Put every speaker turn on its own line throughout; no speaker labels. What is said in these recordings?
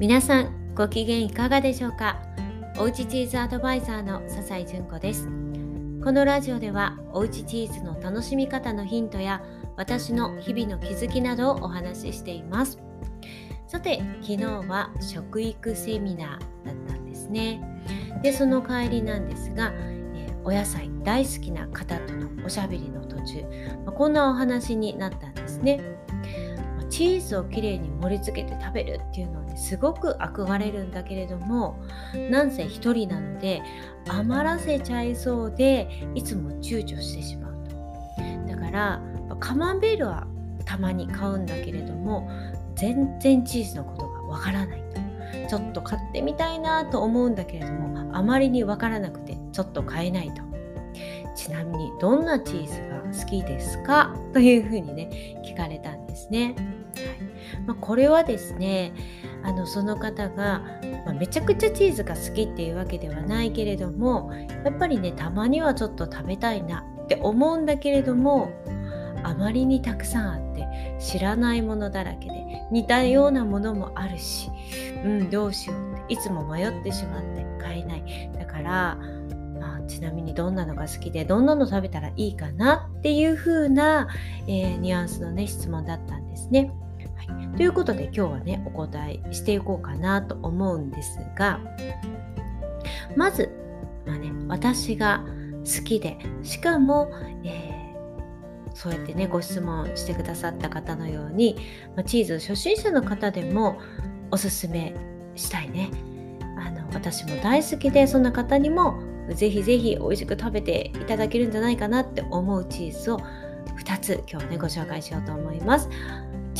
皆さんご機嫌いかがでしょうか？おうちチーズアドバイザーの笹井純子です。このラジオではおうちチーズの楽しみ方のヒントや私の日々の気づきなどをお話ししています。さて昨日は食育セミナーだったんですね。でその帰りなんですが、え、お野菜大好きな方とのおしゃべりの途中、まあ、こんなお話になったんですね。チーズをきれいに盛り付けて食べるっていうのにすごく憧れるんだけれどもなんせ一人なので余らせちゃいそうでいつも躊躇してしまうと。だからカマンベールはたまに買うんだけれども全然チーズのことがわからないと。ちょっと買ってみたいなと思うんだけれどもあまりにわからなくてちょっと買えないと。ちなみにどんなチーズが好きですか？というふうにね聞かれたんですね。はい。まあ、これはですねあのその方が、まあ、めちゃくちゃチーズが好きっていうわけではないけれどもやっぱりねたまにはちょっと食べたいなって思うんだけれどもあまりにたくさんあって知らないものだらけで似たようなものもあるし、うん、どうしようっていつも迷ってしまって買えない。だから、まあ、ちなみにどんなのが好きでどんなの食べたらいいかなっていう風な、えー、ニュアンスのね質問だったんね。はい、ということで今日はねお答えしていこうかなと思うんですがまず、まあね、私が好きでしかも、えー、そうやってねご質問してくださった方のように、ま、チーズ初心者の方でもおすすめしたいね。あの私も大好きでそんな方にもぜひぜひ美味しく食べていただけるんじゃないかなって思うチーズを2つ今日ねご紹介しようと思います。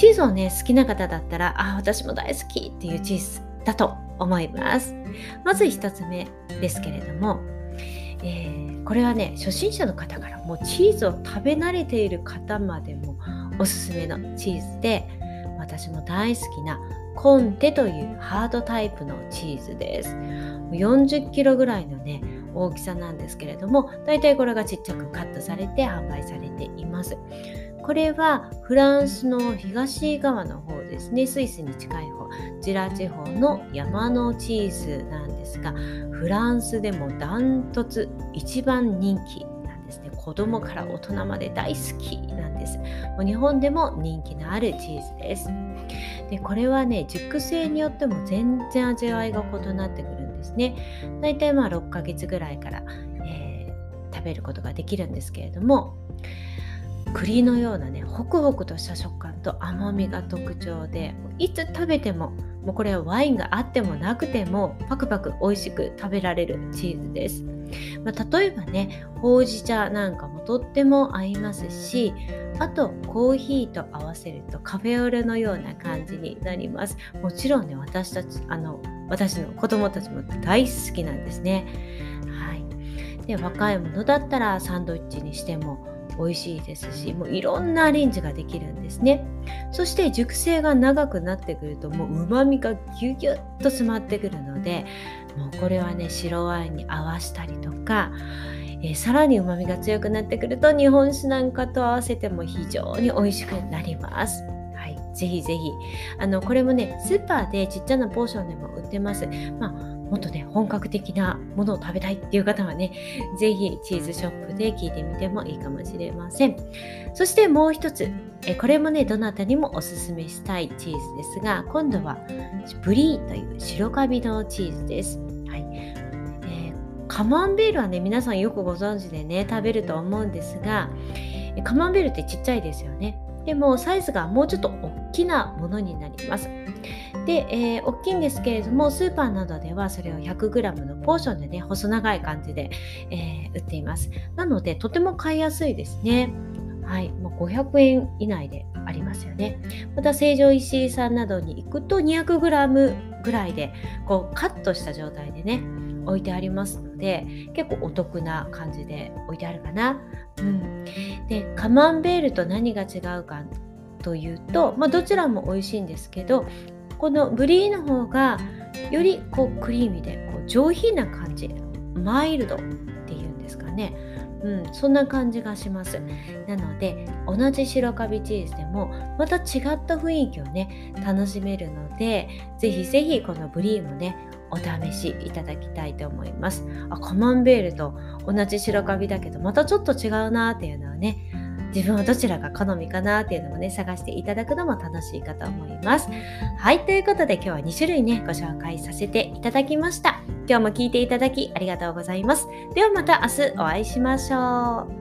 チーズをね好きな方だったらあ私も大好きっていうチーズだと思います。まず1つ目ですけれども、えー、これはね初心者の方からもうチーズを食べ慣れている方までもおすすめのチーズで私も大好きなコンテというハードタイプのチーズです。40キロぐらいのね大きさなんですけれどもだいたいこれがちっちゃくカットされて販売されています。これはフランスの東側の方ですね。スイスに近い方。ジラ地方の山のチーズなんですがフランスでもダントツ一番人気なんですね。子供から大人まで大好きなんです。もう日本でも人気のあるチーズです。でこれはね熟成によっても全然味わいが異なってくるんですね。だいたいまあ6ヶ月ぐらいから、えー、食べることができるんですけれども栗のようなねホクホクとした食感と甘みが特徴でいつ食べてももうこれはワインがあってもなくてもパクパク美味しく食べられるチーズです、まあ、例えばねほうじ茶なんかもとっても合いますしあとコーヒーと合わせるとカフェオレのような感じになります。もちろんね私たちあの私の子供たちも大好きなんですね。はい。で若いものだったらサンドイッチにしても美味しいですしもういろんなアレンジができるんですねそして熟成が長くなってくるともうまみがギュギュッと詰まってくるのでもうこれはね白ワインに合わしたりとかえー、さらにうまみが強くなってくると日本酒なんかと合わせても非常に美味しくなります。はい、ぜひぜひあのこれもねスーパーでちっちゃなポーションでも売ってます。まあもっとね本格的なものを食べたいっていう方はねぜひチーズショップで聞いてみてもいいかもしれません。そしてもう一つえこれもねどなたにもおすすめしたいチーズですが今度はブリーという白カビのチーズです。はい。えーカマンベールはね皆さんよくご存知でね食べると思うんですがカマンベールってちっちゃいですよね。でもサイズがもうちょっと大きなものになります。で、えー、大きいんですけれどもスーパーなどではそれを 100g のポーションでね細長い感じで、えー、売っています。なのでとても買いやすいですね。はい、もう500円以内でありますよね。また成城石井さんなどに行くと 200g ぐらいでこうカットした状態でね置いてありますので結構お得な感じで置いてあるかな。うん、でカマンベールと何が違うかというと、まあ、どちらも美味しいんですけどこのブリーの方がよりこうクリーミーでこう上品な感じマイルドっていうんですかねうん、そんな感じがします。なので同じ白カビチーズでもまた違った雰囲気をね楽しめるのでぜひぜひこのブリームねお試しいただきたいと思います。あカマンベールと同じ白カビだけどまたちょっと違うなっていうのはね自分はどちらが好みかなっていうのもね探していただくのも楽しいかと思います。はいということで今日は2種類ねご紹介させていただきました。今日も聞いていただきありがとうございます。ではまた明日お会いしましょう。